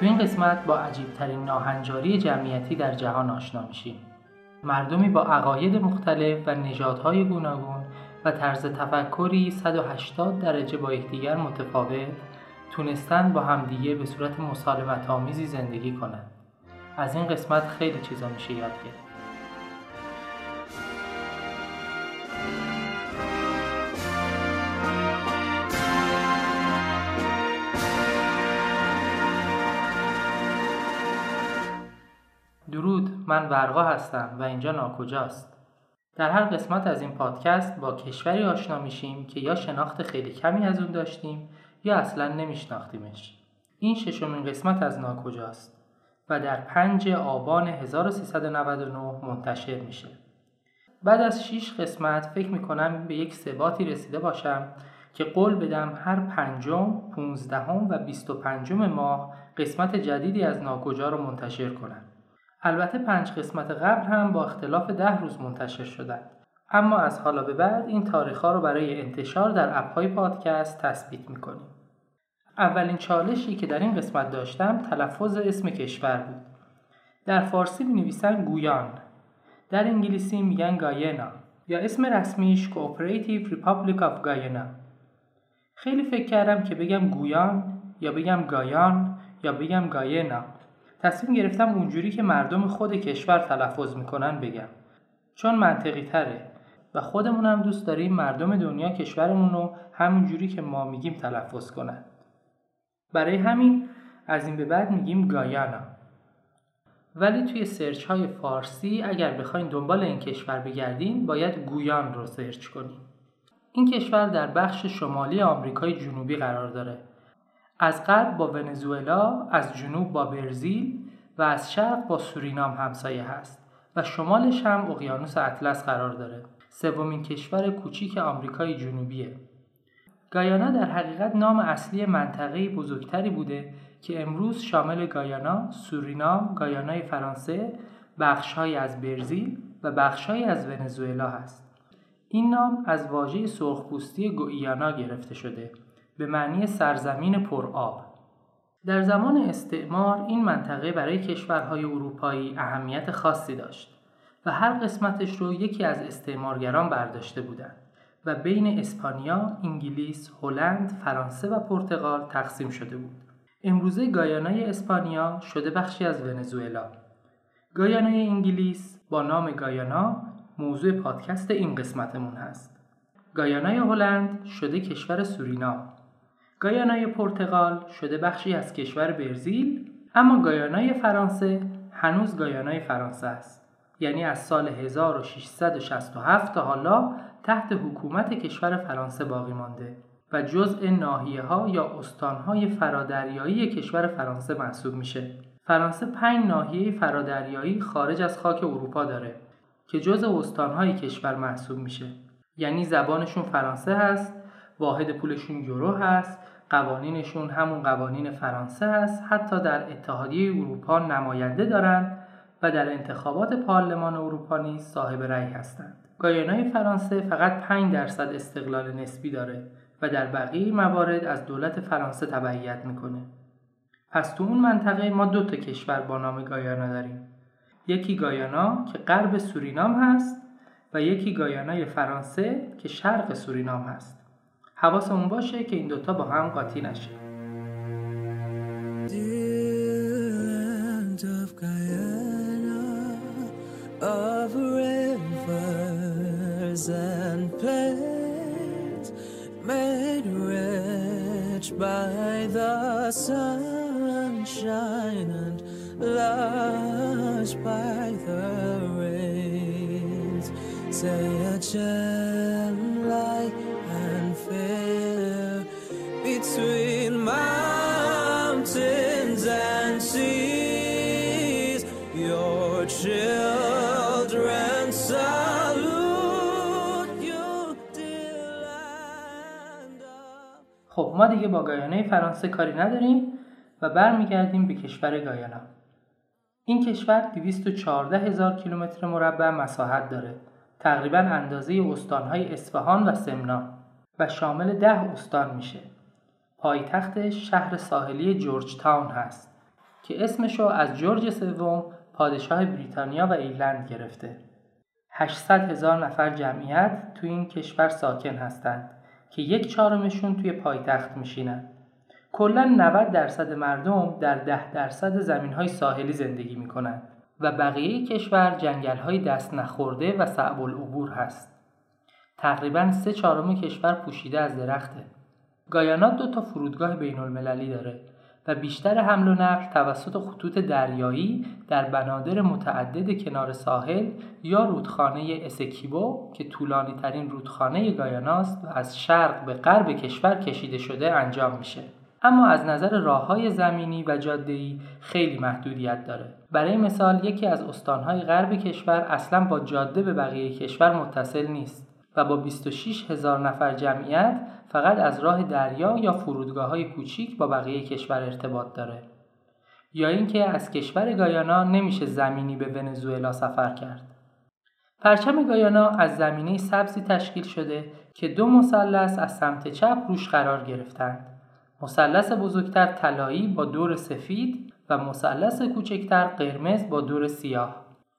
تو این قسمت با عجیبترین ناهنجاری جمعیتی در جهان آشنا میشیم مردمی با عقاید مختلف و نژادهای گوناگون و طرز تفکری 180 درجه با یکدیگر متفاوت تونستن با همدیگه به صورت مسالمت آمیزی زندگی کنند. از این قسمت خیلی چیزا میشه یاد گرفت. من ورقا هستم و اینجا ناکجاست. در هر قسمت از این پادکست با کشوری آشنا میشیم که یا شناخت خیلی کمی از اون داشتیم یا اصلا نمیشناختیمش. این ششمین قسمت از ناکجاست و در 5 آبان 1399 منتشر میشه. بعد از 6 قسمت فکر می‌کنم به یک ثباتی رسیده باشم که قول بدم هر پنجم، پونزدهم و بیست و پنجم ماه قسمت جدیدی از ناکجا رو منتشر کنم. البته پنج قسمت قبل هم با اختلاف ده روز منتشر شدند. اما از حالا به بعد این تاریخ ها رو برای انتشار در اپهای پادکست تثبیت می‌کنیم. اولین چالشی که در این قسمت داشتم تلفظ اسم کشور بود. در فارسی می نویسن گویان. در انگلیسی میگن گاینا یا اسم رسمیش Cooperative Republic of Guyana. خیلی فکر کردم که بگم گویان یا بگم گایان یا بگم گاینا تصمیم گرفتم اونجوری که مردم خود کشور تلفظ می‌کنن بگم. چون منطقی تره و خودمون هم دوست داریم مردم دنیا کشورمون رو همونجوری که ما میگیم تلفظ کنن. برای همین از این به بعد میگیم گایانا. ولی توی سرچ های فارسی اگر بخواین دنبال این کشور بگردین باید گویان رو سرچ کنیم این کشور در بخش شمالی آمریکای جنوبی قرار داره. از غرب با ونزوئلا، از جنوب با برزیل و از شرق با سورینام همسایه هست و شمالش هم اقیانوس اطلس قرار داره. سومین کشور کوچیک آمریکای جنوبیه. گایانا در حقیقت نام اصلی منطقه بزرگتری بوده که امروز شامل گایانا، سورینام، گایانای فرانسه، بخشهایی از برزیل و بخشهایی از ونزوئلا هست. این نام از واژه سرخپوستی گویانا گرفته شده به معنی سرزمین پرآب. در زمان استعمار این منطقه برای کشورهای اروپایی اهمیت خاصی داشت و هر قسمتش رو یکی از استعمارگران برداشته بودند و بین اسپانیا، انگلیس، هلند، فرانسه و پرتغال تقسیم شده بود. امروزه گایانای اسپانیا شده بخشی از ونزوئلا. گایانای انگلیس با نام گایانا موضوع پادکست این قسمتمون هست. گایانای هلند شده کشور سورینام گایانای پرتغال شده بخشی از کشور برزیل اما گایانای فرانسه هنوز گایانای فرانسه است یعنی از سال 1667 تا حالا تحت حکومت کشور فرانسه باقی مانده و جزء ناحیه ها یا استان های فرادریایی کشور فرانسه محسوب میشه. فرانسه پنج ناحیه فرادریایی خارج از خاک اروپا داره که جزء استان های کشور محسوب میشه. یعنی زبانشون فرانسه هست، واحد پولشون یورو هست، قوانینشون همون قوانین فرانسه هست حتی در اتحادیه اروپا نماینده دارند و در انتخابات پارلمان اروپا نیز صاحب رأی هستند. گایانای فرانسه فقط 5 درصد استقلال نسبی داره و در بقیه موارد از دولت فرانسه تبعیت می‌کنه. پس تو اون منطقه ما دو تا کشور با نام گایانا داریم. یکی گایانا که غرب سورینام هست و یکی گایانای فرانسه که شرق سورینام هست. حواسمون باشه که این دوتا با هم قاطی نشه by the sunshine and lush by the rains say a gem ما دیگه با گایانه فرانسه کاری نداریم و برمیگردیم به کشور گایانا. این کشور 214 هزار کیلومتر مربع مساحت داره. تقریبا اندازه استانهای اصفهان و سمنان و شامل ده استان میشه. پایتختش شهر ساحلی جورج تاون هست. که اسمشو از جورج سوم پادشاه بریتانیا و ایرلند گرفته 800 هزار نفر جمعیت تو این کشور ساکن هستند که یک چهارمشون توی پایتخت میشینن کلا 90 درصد مردم در 10 درصد زمین های ساحلی زندگی می‌کنند و بقیه کشور جنگل های دست نخورده و صعب العبور هست. تقریبا سه چهارم کشور پوشیده از درخته. گایانا دو تا فرودگاه بین المللی داره و بیشتر حمل و نقل توسط خطوط دریایی در بنادر متعدد کنار ساحل یا رودخانه اسکیبو که طولانی ترین رودخانه گایاناست و از شرق به غرب کشور کشیده شده انجام میشه. اما از نظر راه های زمینی و جاده‌ای خیلی محدودیت داره. برای مثال یکی از استانهای غرب کشور اصلا با جاده به بقیه کشور متصل نیست و با 26 هزار نفر جمعیت فقط از راه دریا یا فرودگاه های کوچیک با بقیه کشور ارتباط داره. یا اینکه از کشور گایانا نمیشه زمینی به ونزوئلا سفر کرد. پرچم گایانا از زمینه سبزی تشکیل شده که دو مثلث از سمت چپ روش قرار گرفتند. مثلث بزرگتر طلایی با دور سفید و مثلث کوچکتر قرمز با دور سیاه.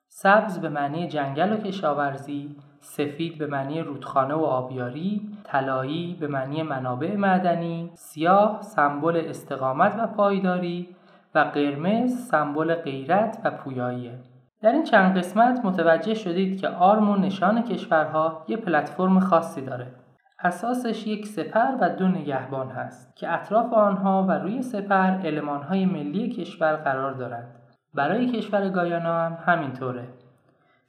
سبز به معنی جنگل و کشاورزی، سفید به معنی رودخانه و آبیاری، طلایی به معنی منابع معدنی، سیاه سمبل استقامت و پایداری و قرمز سمبل غیرت و پویاییه. در این چند قسمت متوجه شدید که آرم و نشان کشورها یه پلتفرم خاصی داره. اساسش یک سپر و دو نگهبان هست که اطراف آنها و روی سپر المانهای ملی کشور قرار دارند. برای کشور گایانا هم همینطوره.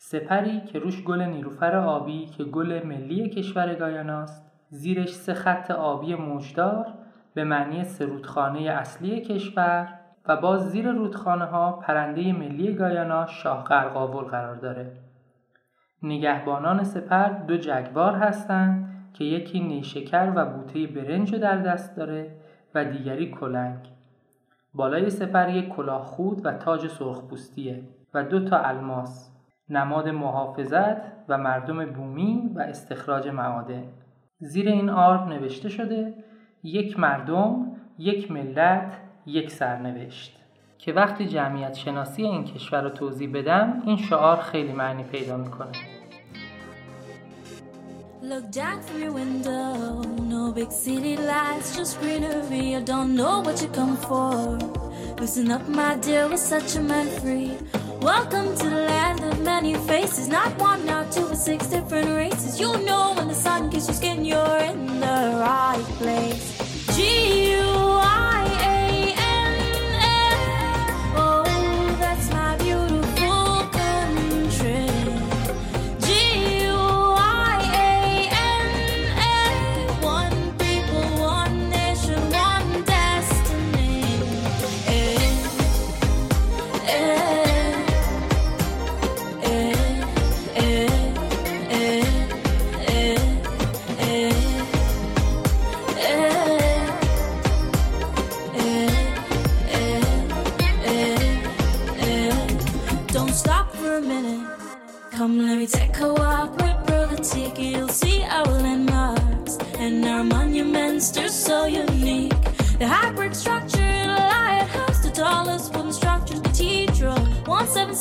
سپری که روش گل نیروفر آبی که گل ملی کشور گایاناست زیرش سه خط آبی موجدار به معنی سرودخانه اصلی کشور و باز زیر رودخانه ها پرنده ملی گایانا شاه قرقاول قرار داره. نگهبانان سپر دو جگوار هستند که یکی نیشکر و بوته برنج در دست داره و دیگری کلنگ. بالای سپر یک کلاه خود و تاج سرخپوستیه و دو تا الماس نماد محافظت و مردم بومی و استخراج معادن زیر این آرم نوشته شده یک مردم یک ملت یک سرنوشت که وقتی جمعیت شناسی این کشور رو توضیح بدم این شعار خیلی معنی پیدا می‌کنه Look down from your window, no big city lights, just greenery. I don't know what you come for. Loosen up, my dear, we're such a man free. Welcome to the land of many faces. Not one, not two, but six different races. You know when the sun kisses your skin, you're in the right place. G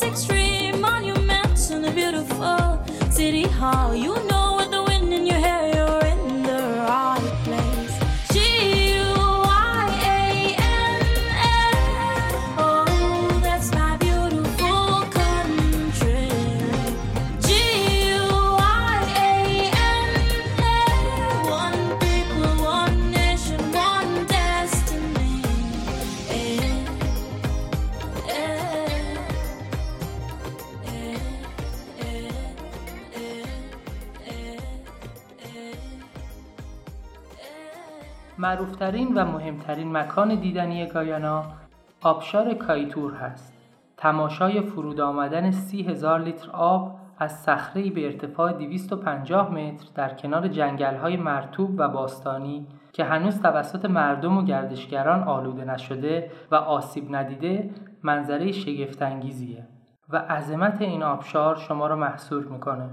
six monuments in the beautiful city hall. You know معروفترین و مهمترین مکان دیدنی گایانا آبشار کایتور هست. تماشای فرود آمدن سی هزار لیتر آب از صخره‌ای به ارتفاع 250 متر در کنار جنگل‌های مرتوب و باستانی که هنوز توسط مردم و گردشگران آلوده نشده و آسیب ندیده منظره شگفتانگیزیه و عظمت این آبشار شما را محصور می‌کنه.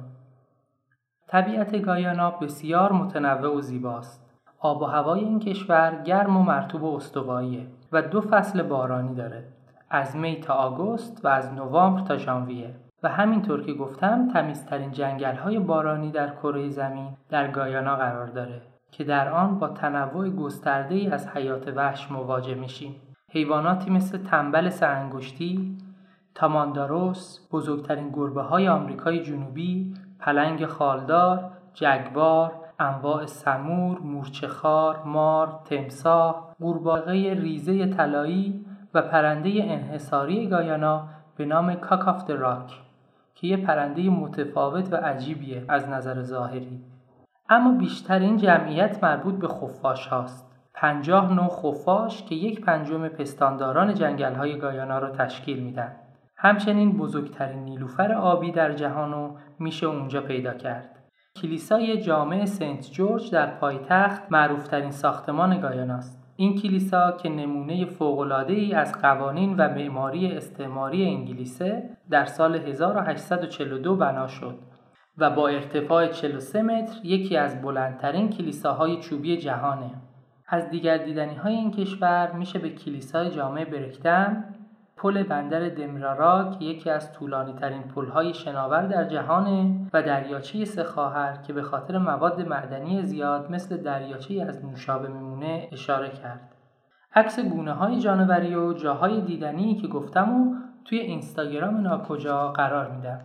طبیعت گایانا بسیار متنوع و زیباست. آب و هوای این کشور گرم و مرتوب و استواییه و دو فصل بارانی داره. از می تا آگوست و از نوامبر تا ژانویه. و همینطور که گفتم تمیزترین جنگل های بارانی در کره زمین در گایانا قرار داره که در آن با تنوع گسترده ای از حیات وحش مواجه میشیم. حیواناتی مثل تنبل سرانگشتی، تامانداروس، بزرگترین گربه های آمریکای جنوبی، پلنگ خالدار، جگبار، انواع سمور، مورچهخوار، مار، تمساح، قورباغه ریزه طلایی و پرنده انحصاری گایانا به نام کاکاف راک که یه پرنده متفاوت و عجیبیه از نظر ظاهری. اما بیشتر این جمعیت مربوط به خفاش هاست. پنجاه نوع خفاش که یک پنجم پستانداران جنگل های گایانا را تشکیل میدن. همچنین بزرگترین نیلوفر آبی در جهان رو میشه اونجا پیدا کرد. کلیسای جامع سنت جورج در پایتخت معروفترین ساختمان گایاناست این کلیسا که نمونه ای از قوانین و معماری استعماری انگلیسه در سال 1842 بنا شد و با ارتفاع 43 متر یکی از بلندترین کلیساهای چوبی جهانه. از دیگر دیدنی های این کشور میشه به کلیسای جامع برکتم، پل بندر دمرارا که یکی از طولانی ترین پل های شناور در جهانه و دریاچه سه خواهر که به خاطر مواد معدنی زیاد مثل دریاچه از نوشابه میمونه اشاره کرد. عکس گونه های جانوری و جاهای دیدنی که گفتم و توی اینستاگرام ناکجا قرار میدم.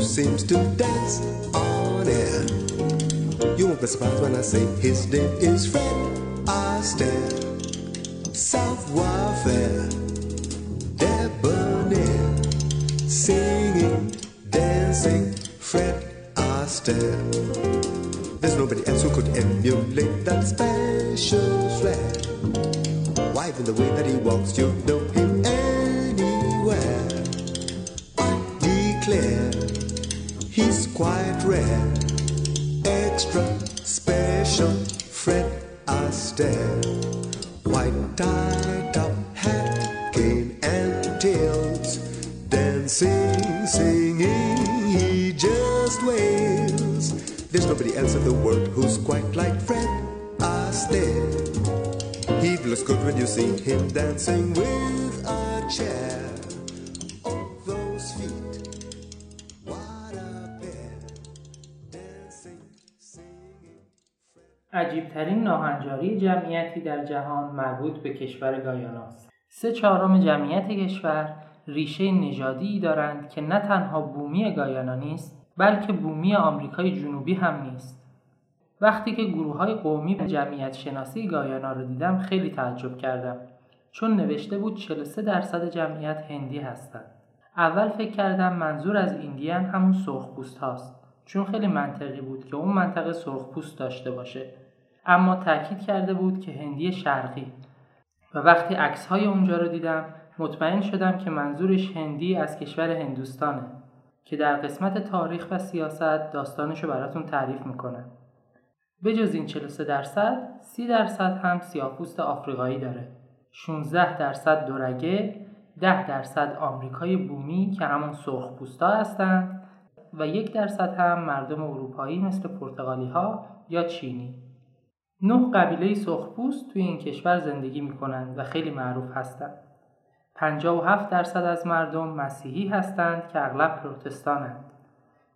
Seems to dance on air. You won't be surprised when I say his name is Fred Astaire. Savoir-faire, debonair, singing, dancing, Fred Astaire. There's nobody else who could emulate that special flair. Why, in the way that he walks, you rare, extra special. Fred Astaire, white tie, top hat, cane and tails, dancing, singing, he just wails. There's nobody else in the world who's quite like Fred Astaire. He looks good when you see him dancing with a chair. عجیبترین ناهنجاری جمعیتی در جهان مربوط به کشور گایاناست. سه چهارم جمعیت کشور ریشه نژادی دارند که نه تنها بومی گایانا نیست بلکه بومی آمریکای جنوبی هم نیست. وقتی که گروه های قومی به جمعیت شناسی گایانا رو دیدم خیلی تعجب کردم چون نوشته بود 43 درصد جمعیت هندی هستند. اول فکر کردم منظور از ایندیان همون سرخپوست هاست چون خیلی منطقی بود که اون منطقه سرخپوست داشته باشه اما تاکید کرده بود که هندی شرقی. و وقتی عکس های اونجا رو دیدم مطمئن شدم که منظورش هندی از کشور هندوستانه که در قسمت تاریخ و سیاست داستانش رو براتون تعریف می‌کنه. به جز این 43 درصد 30 درصد هم سیاپوست آفریقایی داره. 16 درصد دورگه 10 درصد آمریکای بومی که همون سرخپوستا هستند و یک درصد هم مردم اروپایی مثل پرتغالی ها یا چینی. نه قبیله سرخپوست توی این کشور زندگی می کنند و خیلی معروف هستند. 57 درصد از مردم مسیحی هستند که اغلب پروتستانند.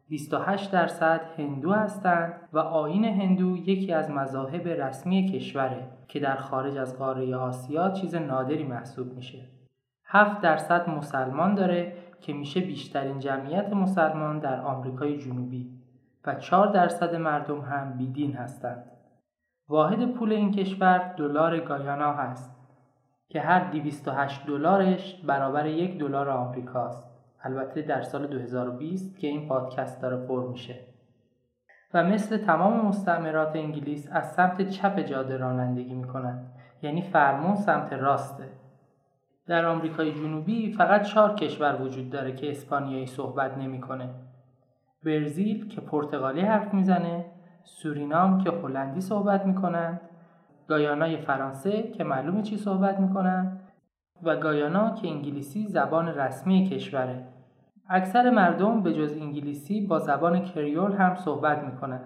28 درصد هندو هستند و آین هندو یکی از مذاهب رسمی کشوره که در خارج از قاره آسیا چیز نادری محسوب میشه. 7 درصد مسلمان داره که میشه بیشترین جمعیت مسلمان در آمریکای جنوبی و 4 درصد مردم هم بیدین هستند. واحد پول این کشور دلار گایانا هست که هر 208 دلارش برابر یک دلار آمریکاست. البته در سال 2020 که این پادکست داره پر میشه. و مثل تمام مستعمرات انگلیس از سمت چپ جاده رانندگی می‌کنند یعنی فرمون سمت راسته. در آمریکای جنوبی فقط چهار کشور وجود داره که اسپانیایی صحبت نمی‌کنه. برزیل که پرتغالی حرف می‌زنه سورینام که هلندی صحبت می‌کنند گایانای فرانسه که معلومه چی صحبت می‌کنند و گایانا که انگلیسی زبان رسمی کشوره. اکثر مردم به جز انگلیسی با زبان کریول هم صحبت می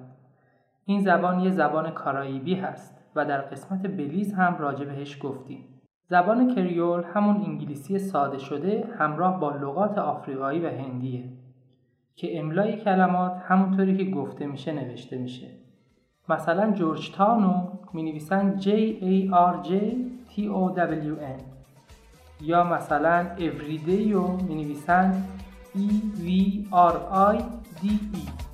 این زبان یه زبان کارائیبی هست و در قسمت بلیز هم راجع بهش گفتیم. زبان کریول همون انگلیسی ساده شده همراه با لغات آفریقایی و هندیه. که املای کلمات همونطوری که گفته میشه نوشته میشه. مثلا جورج تاونو می نویسن J A R J T O W N. یا مثلا everyday رو می نویسن E V R I D E.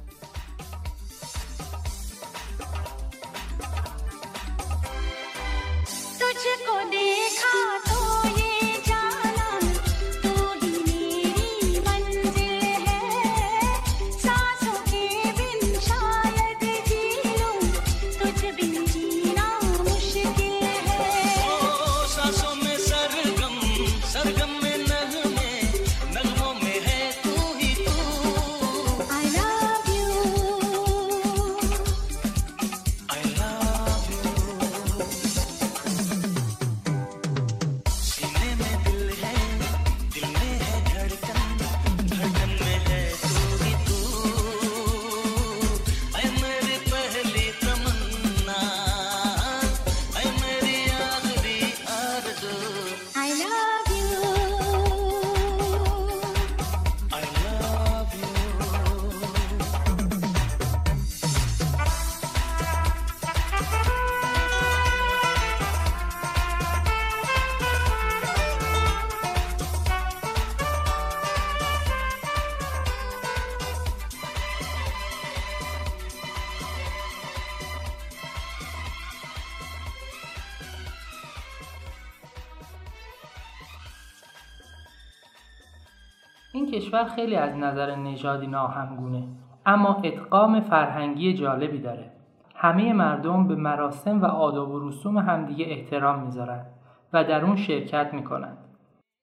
این کشور خیلی از نظر نژادی ناهمگونه اما ادغام فرهنگی جالبی داره. همه مردم به مراسم و آداب و رسوم همدیگه احترام می‌ذارن و در اون شرکت می‌کنند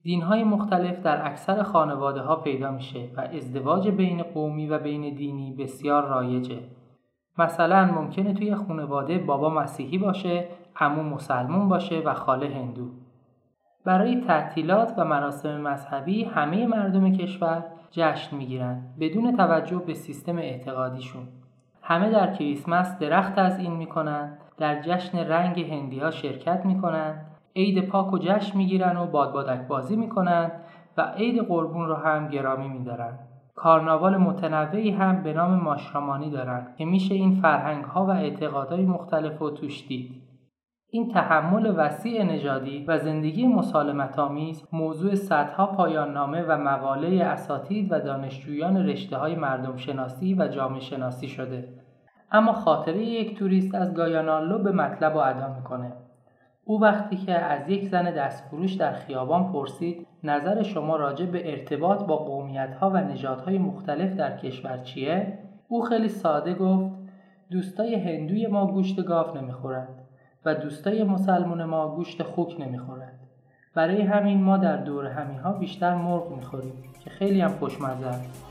دینهای مختلف در اکثر خانواده ها پیدا میشه و ازدواج بین قومی و بین دینی بسیار رایجه. مثلا ممکنه توی خانواده بابا مسیحی باشه، عمو مسلمون باشه و خاله هندو. برای تعطیلات و مراسم مذهبی همه مردم کشور جشن می‌گیرند بدون توجه به سیستم اعتقادیشون. همه در کریسمس درخت از این می‌کنند در جشن رنگ هندی ها شرکت می‌کنند عید پاک و جشن می‌گیرن و بادبادک بازی می‌کنند و عید قربون رو هم گرامی میدارند. کارناوال متنوعی هم به نام ماشرامانی دارند که میشه این فرهنگ ها و اعتقادهای مختلف رو توش دید. این تحمل وسیع نژادی و زندگی مسالمت آمیز موضوع صدها پایان نامه و مقاله اساتید و دانشجویان رشته های مردم شناسی و جامعه شناسی شده. اما خاطره یک توریست از گایانالو به مطلب و ادا می‌کنه. او وقتی که از یک زن دستفروش در خیابان پرسید نظر شما راجع به ارتباط با قومیت ها و نژادهای مختلف در کشور چیه؟ او خیلی ساده گفت دوستای هندوی ما گوشت گاو نمی‌خورند. و دوستای مسلمون ما گوشت خوک نمی‌خورند برای همین ما در دور همی ها بیشتر مرغ می‌خوریم که خیلی هم خوشمزه است.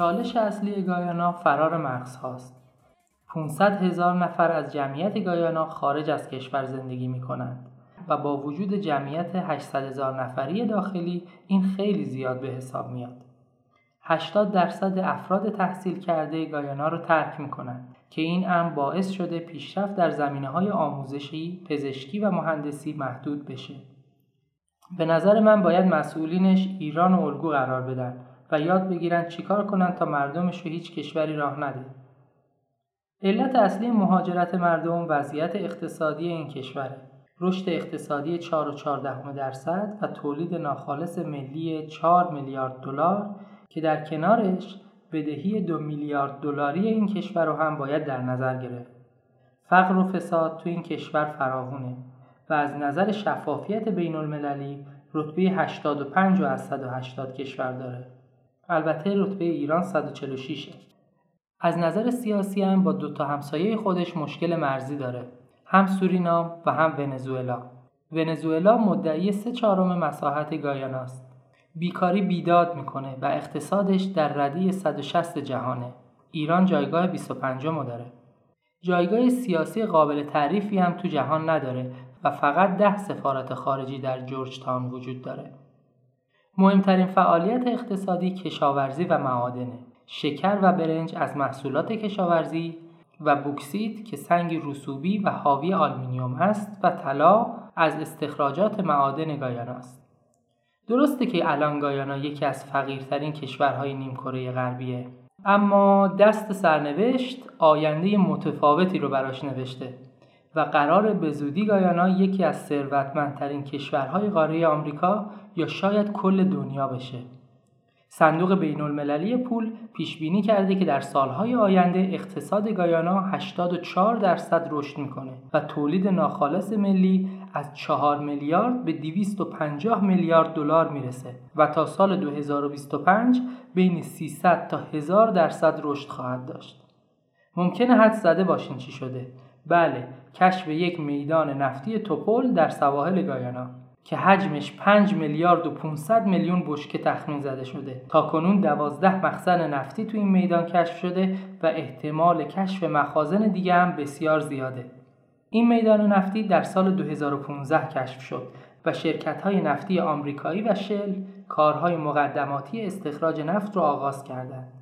چالش اصلی گایانا فرار مغز هاست. 500 هزار نفر از جمعیت گایانا خارج از کشور زندگی می کنند و با وجود جمعیت 800 هزار نفری داخلی این خیلی زیاد به حساب میاد. 80 درصد افراد تحصیل کرده گایانا رو ترک می کنند که این امر باعث شده پیشرفت در زمینه های آموزشی، پزشکی و مهندسی محدود بشه. به نظر من باید مسئولینش ایران و الگو قرار بدن و یاد بگیرن چیکار کنن تا مردمش رو هیچ کشوری راه نده. علت اصلی مهاجرت مردم وضعیت اقتصادی این کشوره. رشد اقتصادی 4.14 درصد و تولید ناخالص ملی 4 میلیارد دلار که در کنارش بدهی دو میلیارد دلاری این کشور رو هم باید در نظر گرفت. فقر و فساد تو این کشور فراهونه و از نظر شفافیت بین المللی رتبه 85 و از 180 کشور داره. البته رتبه ایران 146 از نظر سیاسی هم با دو تا همسایه خودش مشکل مرزی داره. هم سورینام و هم ونزوئلا. ونزوئلا مدعی سه چهارم مساحت گایاناست. بیکاری بیداد می‌کنه و اقتصادش در ردی 160 جهانه. ایران جایگاه 25 داره. جایگاه سیاسی قابل تعریفی هم تو جهان نداره و فقط ده سفارت خارجی در جورج تاون وجود داره. مهمترین فعالیت اقتصادی کشاورزی و معادنه. شکر و برنج از محصولات کشاورزی و بوکسیت که سنگ رسوبی و حاوی آلومینیوم است و طلا از استخراجات معادن گایانا است. درسته که الان گایانا یکی از فقیرترین کشورهای نیمکره غربیه اما دست سرنوشت آینده متفاوتی رو براش نوشته و قرار به زودی گایانا یکی از ثروتمندترین کشورهای قاره آمریکا یا شاید کل دنیا بشه. صندوق بین المللی پول پیش بینی کرده که در سالهای آینده اقتصاد گایانا 84 درصد رشد می‌کنه و تولید ناخالص ملی از 4 میلیارد به 250 میلیارد دلار می‌رسه و تا سال 2025 بین 300 تا 1000 درصد رشد خواهد داشت. ممکنه حد زده باشین چی شده؟ بله، کشف یک میدان نفتی توپل در سواحل گایانا که حجمش 5 میلیارد و 500 میلیون بشکه تخمین زده شده تا کنون 12 مخزن نفتی تو این میدان کشف شده و احتمال کشف مخازن دیگه هم بسیار زیاده این میدان نفتی در سال 2015 کشف شد و شرکت های نفتی آمریکایی و شل کارهای مقدماتی استخراج نفت را آغاز کردند.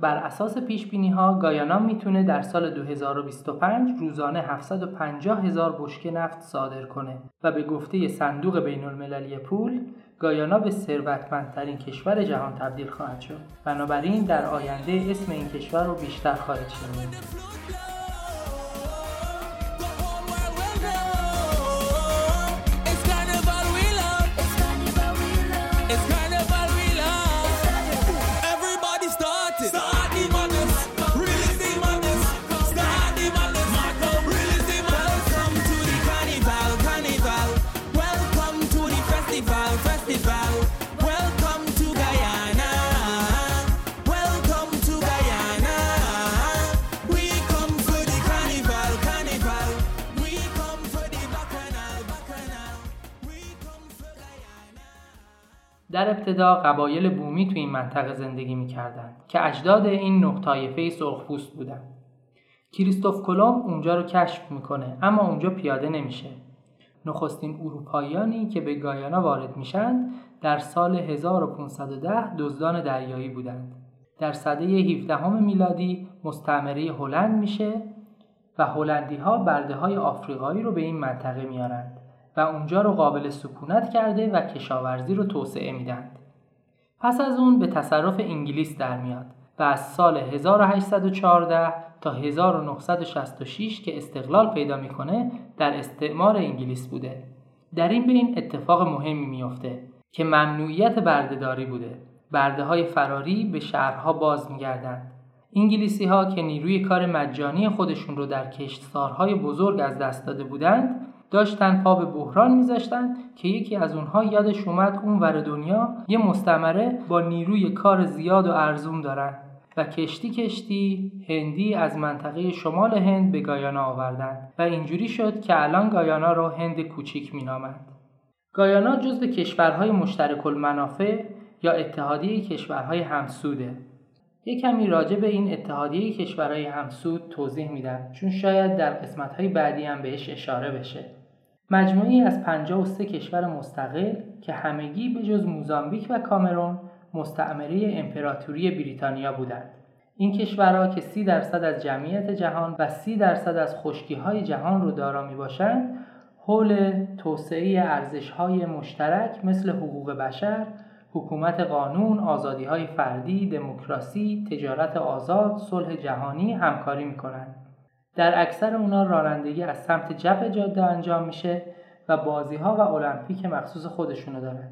بر اساس پیش بینی ها گایانا می‌تونه در سال 2025 روزانه 750 هزار بشکه نفت صادر کنه و به گفته صندوق بین المللی پول گایانا به ثروتمندترین کشور جهان تبدیل خواهد شد. بنابراین در آینده اسم این کشور رو بیشتر خواهد شنید در ابتدا قبایل بومی تو این منطقه زندگی می‌کردند که اجداد این نه طایفه سرخپوست بودند. کریستوف کلمب اونجا رو کشف می‌کنه اما اونجا پیاده نمیشه. نخستین اروپاییانی که به گایانا وارد میشن در سال 1510 دزدان دریایی بودند. در سده 17 میلادی مستعمره هلند میشه و هلندی ها برده های آفریقایی رو به این منطقه میارند. و اونجا رو قابل سکونت کرده و کشاورزی رو توسعه میدند. پس از اون به تصرف انگلیس در میاد و از سال 1814 تا 1966 که استقلال پیدا می‌کنه در استعمار انگلیس بوده. در این بین اتفاق مهمی میافته که ممنوعیت بردهداری بوده. برده های فراری به شهرها باز میگردند. انگلیسی ها که نیروی کار مجانی خودشون رو در کشتزارهای بزرگ از دست داده بودند داشتن پا به بحران میذاشتن که یکی از اونها یادش اومد اون ور دنیا یه مستمره با نیروی کار زیاد و ارزون دارن و کشتی کشتی هندی از منطقه شمال هند به گایانا آوردن و اینجوری شد که الان گایانا رو هند کوچیک مینامند. گایانا جزو کشورهای مشترک المنافع یا اتحادیه کشورهای همسوده. یه کمی راجع به این اتحادیه کشورهای همسود توضیح میدم چون شاید در قسمتهای بعدی هم بهش اشاره بشه. مجموعی از 53 کشور مستقل که همگی به جز موزامبیک و کامرون مستعمره امپراتوری بریتانیا بودند. این کشورها که 30 درصد از جمعیت جهان و 30 درصد از خشکی های جهان رو دارا می باشند، حول توسعه ارزش های مشترک مثل حقوق بشر، حکومت قانون، آزادی های فردی، دموکراسی، تجارت آزاد، صلح جهانی همکاری می کنند. در اکثر اونا رانندگی از سمت جب جاده انجام میشه و بازی ها و المپیک مخصوص خودشونو دارن.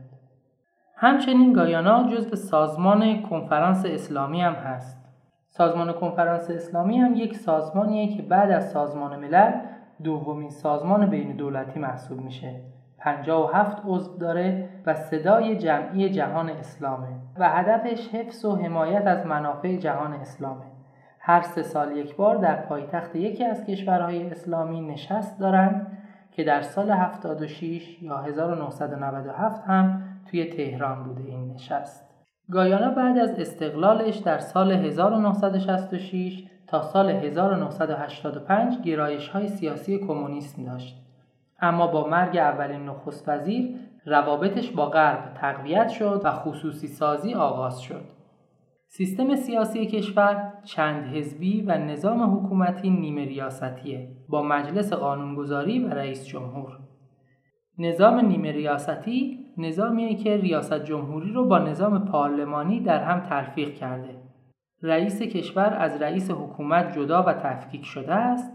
همچنین گایانا جزو سازمان کنفرانس اسلامی هم هست. سازمان کنفرانس اسلامی هم یک سازمانیه که بعد از سازمان ملل دومین سازمان بین دولتی محسوب میشه 57 عضو داره و صدای جمعی جهان اسلامه و هدفش حفظ و حمایت از منافع جهان اسلامه هر سه سال یک بار در پایتخت یکی از کشورهای اسلامی نشست دارند که در سال 76 یا 1997 هم توی تهران بوده این نشست گایانا بعد از استقلالش در سال 1966 تا سال 1985 گرایش های سیاسی کمونیسم داشت اما با مرگ اولین نخست وزیر روابطش با غرب تقویت شد و خصوصی سازی آغاز شد. سیستم سیاسی کشور چند حزبی و نظام حکومتی نیمه ریاستیه با مجلس قانونگذاری و رئیس جمهور. نظام نیمه ریاستی نظامیه که ریاست جمهوری رو با نظام پارلمانی در هم تلفیق کرده. رئیس کشور از رئیس حکومت جدا و تفکیک شده است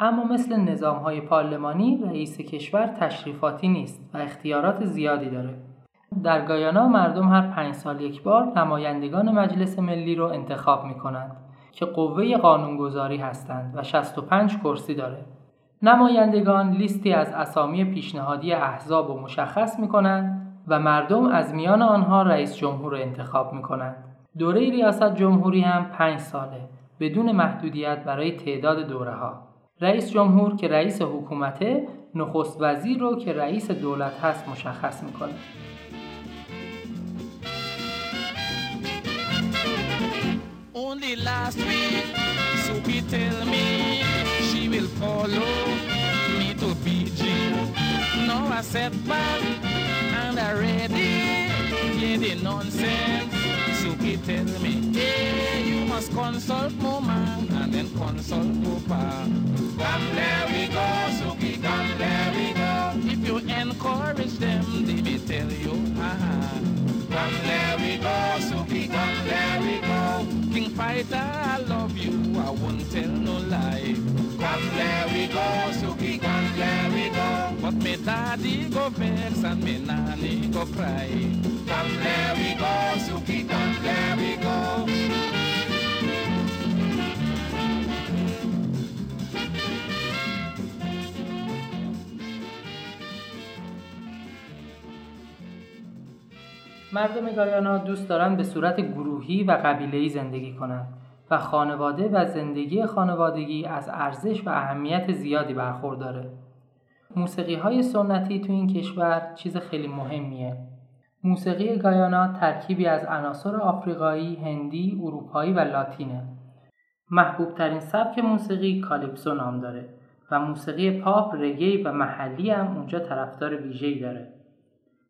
اما مثل نظام های پارلمانی رئیس کشور تشریفاتی نیست و اختیارات زیادی داره. در گایانا مردم هر پنج سال یک بار نمایندگان مجلس ملی رو انتخاب می کنند که قوه قانونگذاری هستند و 65 کرسی داره. نمایندگان لیستی از اسامی پیشنهادی احزاب و مشخص می کنند و مردم از میان آنها رئیس جمهور انتخاب می کنند. دوره ریاست جمهوری هم پنج ساله بدون محدودیت برای تعداد دوره ها. رئیس جمهور که رئیس حکومته نخست وزیر رو که رئیس دولت هست مشخص می‌کنه. Only last week, Suki tell me she will follow me to PG. No, I said back and I ready, yeah, the nonsense. Suki tell me, hey, you must consult mama and then consult papa. Come, there we go, Suki, come, there we go. If you encourage them, they may tell you, haha. Come, there we go, Suki, come. King I love you, I won't tell no lie. Come, there we go, Suki, come, there we go. But me daddy go vex and me nanny go cry. Come, there we go, Suki, come, there we go. مردم گایانا دوست دارند به صورت گروهی و قبیله‌ای زندگی کنند و خانواده و زندگی خانوادگی از ارزش و اهمیت زیادی برخورداره. موسیقی های سنتی تو این کشور چیز خیلی مهمیه. موسیقی گایانا ترکیبی از عناصر آفریقایی، هندی، اروپایی و لاتینه. محبوب ترین سبک موسیقی کالیپسو نام داره و موسیقی پاپ، رگی و محلی هم اونجا طرفدار ویژه‌ای داره.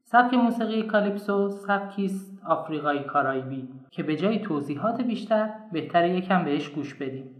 سبک موسیقی کالیپسو سبکی است آفریقایی کارائیبی که به جای توضیحات بیشتر بهتر یکم بهش گوش بدیم.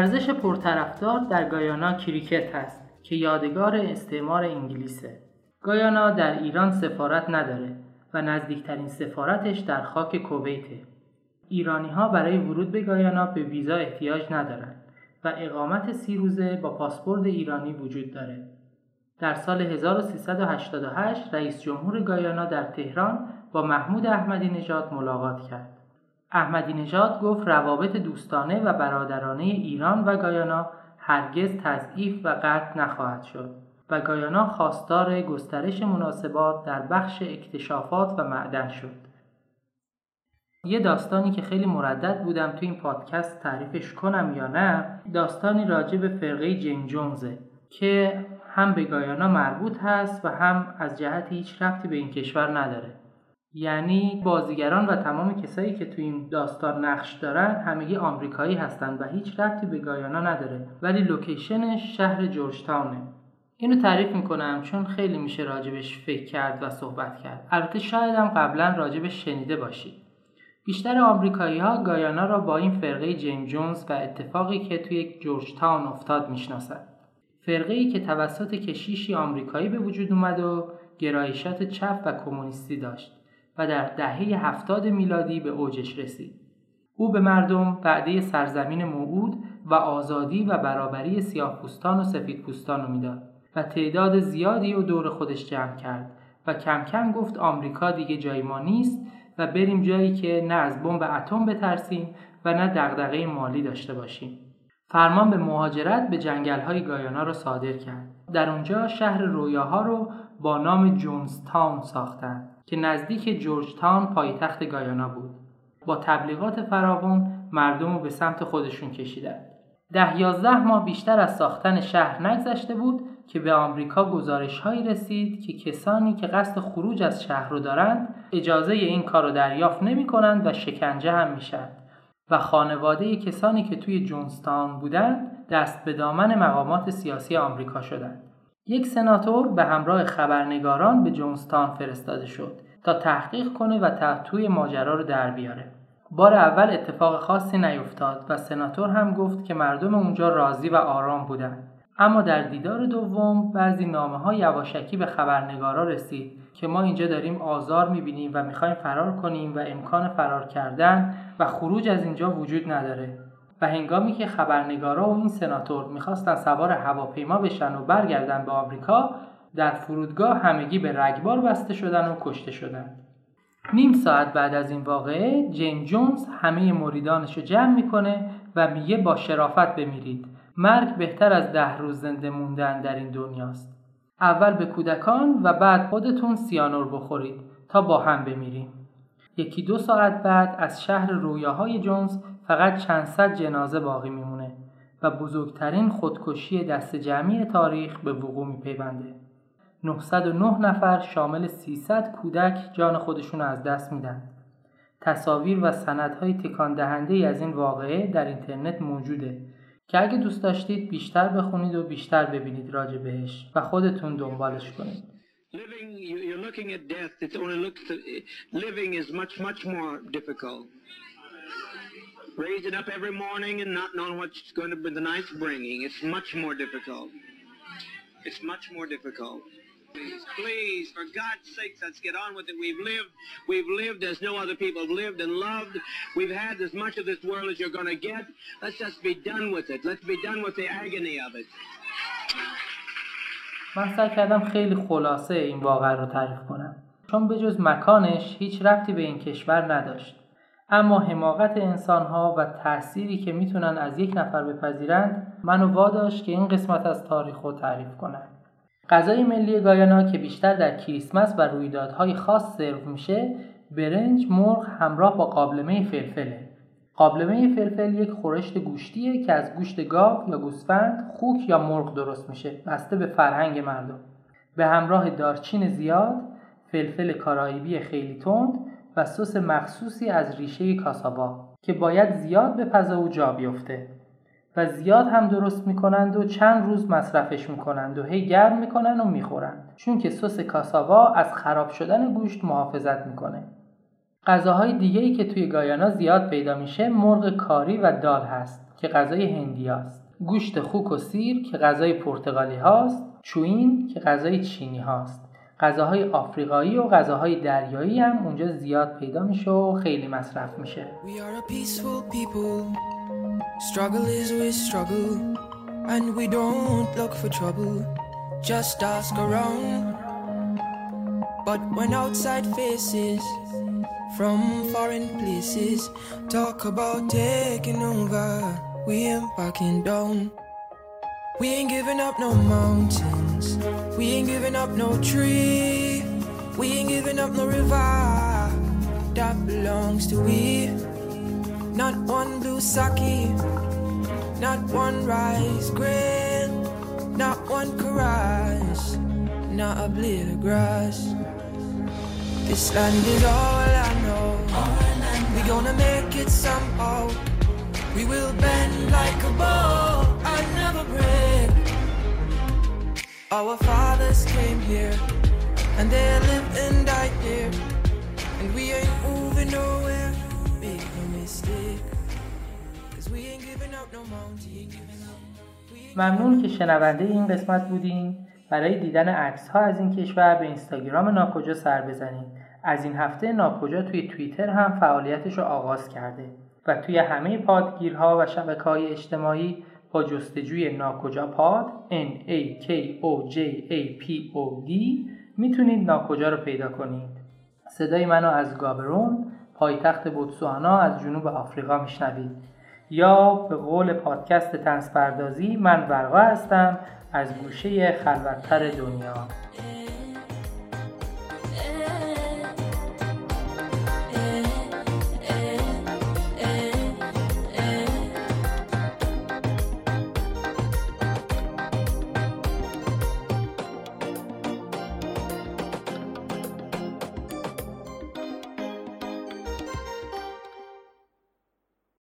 ورزش پرطرفدار در گایانا کریکت هست که یادگار استعمار انگلیسه. گایانا در ایران سفارت نداره و نزدیکترین سفارتش در خاک کویته. ایرانی ها برای ورود به گایانا به ویزا احتیاج ندارند و اقامت سی روزه با پاسپورت ایرانی وجود داره. در سال 1388 رئیس جمهور گایانا در تهران با محمود احمدی نژاد ملاقات کرد. احمدی نژاد گفت روابط دوستانه و برادرانه ایران و گایانا هرگز تضعیف و قطع نخواهد شد و گایانا خواستار گسترش مناسبات در بخش اکتشافات و معدن شد. یه داستانی که خیلی مردد بودم تو این پادکست تعریفش کنم یا نه داستانی راجع به فرقه جیم جونزه که هم به گایانا مربوط هست و هم از جهت هیچ رفتی به این کشور نداره یعنی بازیگران و تمام کسایی که تو این داستان نقش دارن همگی آمریکایی هستند و هیچ رفتی به گایانا نداره. ولی لوکیشنش شهر جورج تاونه اینو تعریف می‌کنم چون خیلی میشه راجبش فکر کرد و صحبت کرد. البته شاید هم قبلا راجبش شنیده باشید. بیشتر آمریکایی ها گایانا را با این فرقه جیم جونز و اتفاقی که توی جورج تاون افتاد می‌شناسند. فرقه ای که توسط کشیشی آمریکایی به وجود اومد و گرایشات چپ و کمونیستی داشت. و در دهه هفتاد میلادی به اوجش رسید. او به مردم وعده سرزمین موعود و آزادی و برابری سیاهپوستان و سفیدپوستان رو می‌داد و تعداد زیادی رو دور خودش جمع کرد و کم کم گفت آمریکا دیگه جای ما نیست و بریم جایی که نه از بمب اتم بترسیم و نه دغدغه مالی داشته باشیم. فرمان به مهاجرت به جنگل های گایانا را صادر کرد. در اونجا شهر رویاها رو با نام جونز تاون ساختند که نزدیک جورج تاون پایتخت گایانا بود. با تبلیغات فراوان مردم رو به سمت خودشون کشیدند. ده یازده ماه بیشتر از ساختن شهر نگذشته بود که به آمریکا گزارش هایی رسید که کسانی که قصد خروج از شهر رو دارند اجازه این کار رو دریافت نمی کنند و شکنجه هم میشن و خانواده کسانی که توی جونستان بودند دست به دامن مقامات سیاسی آمریکا شدند. یک سناتور به همراه خبرنگاران به جونستان فرستاده شد تا تحقیق کنه و توی ماجرا رو در بیاره. بار اول اتفاق خاصی نیفتاد و سناتور هم گفت که مردم اونجا راضی و آرام بودند. اما در دیدار دوم بعضی نامه ها یواشکی به خبرنگارا رسید که ما اینجا داریم آزار می‌بینیم و می‌خوایم فرار کنیم و امکان فرار کردن و خروج از اینجا وجود نداره و هنگامی که خبرنگارا و این سناتور می‌خواستن سوار هواپیما بشن و برگردن به آمریکا در فرودگاه همگی به رگبار بسته شدن و کشته شدن. نیم ساعت بعد از این واقعه جیم جونز همه مریدانش رو جمع می‌کنه و میگه با شرافت بمیرید. مرگ بهتر از ده روز زنده موندن در این دنیاست. اول به کودکان و بعد خودتون سیانور بخورید تا با هم بمیریم. یکی دو ساعت بعد از شهر رویاهای جونز فقط چند صد جنازه باقی میمونه و بزرگترین خودکشی دست جمعی تاریخ به وقوع میپیونده 909 نفر شامل 300 کودک جان خودشون از دست میدن تصاویر و سندهای تکان دهنده از این واقعه در اینترنت موجوده که اگه دوست داشتید بیشتر بخونید و بیشتر ببینید راجع بهش و خودتون دنبالش کنید Living, you're looking at death. It only looks. Living is much, much more difficult. Raising up every morning and not knowing what's going to be the night's bringing. It's much more difficult. It's much more difficult. Please, please, for God's sake, let's get on with it. We've lived, we've lived as no other people have lived and loved. We've had as much of this world as you're going to get. Let's just be done with it. Let's be done with the agony of it. من سعی کردم خیلی خلاصه این واقع رو تعریف کنم چون به جز مکانش هیچ رفتی به این کشور نداشت اما حماقت انسانها و تأثیری که می‌تونن از یک نفر بپذیرند منو واداشت که این قسمت از تاریخ رو تعریف کنم غذای ملی گایانا که بیشتر در کریسمس و رویدادهای خاص سرو میشه برنج مرغ همراه با قابلمه فلفله. قابلمه فلفل یک خورشت گوشتیه که از گوشت گاو یا گوسفند خوک یا مرغ درست میشه بسته به فرهنگ مردم. به همراه دارچین زیاد فلفل کارائیبی خیلی تند و سس مخصوصی از ریشه کاساوا که باید زیاد به پزا و جا بیفته و زیاد هم درست می‌کنند و چند روز مصرفش می‌کنند و هی گرم می‌کنند و می‌خورند. چون که سس کاساوا از خراب شدن گوشت محافظت می‌کنه. غذاهای دیگه ای که توی گایانا زیاد پیدا میشه مرغ کاری و دال هست که غذای هندی هست. گوشت خوک و سیر که غذای پرتغالی هاست. چوین که غذای چینی هاست. غذاهای آفریقایی و غذاهای دریایی هم اونجا زیاد پیدا میشه و خیلی مصرف میشه. But when outside faces from foreign places talk about taking over, we ain't backing down. We ain't giving up no mountains. We ain't giving up no tree. We ain't giving up no river that belongs to we. Not one blue sake, not one rice grain, not one karage, not a blade of grass. This land is all I know. We gonna make it somehow. We will bend like a bow and never break. Our fathers came here and they lived and died here. And we ain't moving nowhere. Make no mistake. Cause we ain't giving up no mountain. ممنون که شنونده این قسمت بودین برای دیدن عکس ها از این کشور به اینستاگرام ناکجا سر بزنید از این هفته ناکجا توی توییتر هم فعالیتش رو آغاز کرده و توی همه پادگیرها و شبکه های اجتماعی با جستجوی ناکجا پاد N A K O J A P O D می‌تونید ناکجا رو پیدا کنید. صدای منو از گابرون پایتخت بوتسوانا از جنوب آفریقا میشنوید. یا به قول پادکست تنس پردازی من ورقا هستم از گوشه خلوتتر دنیا.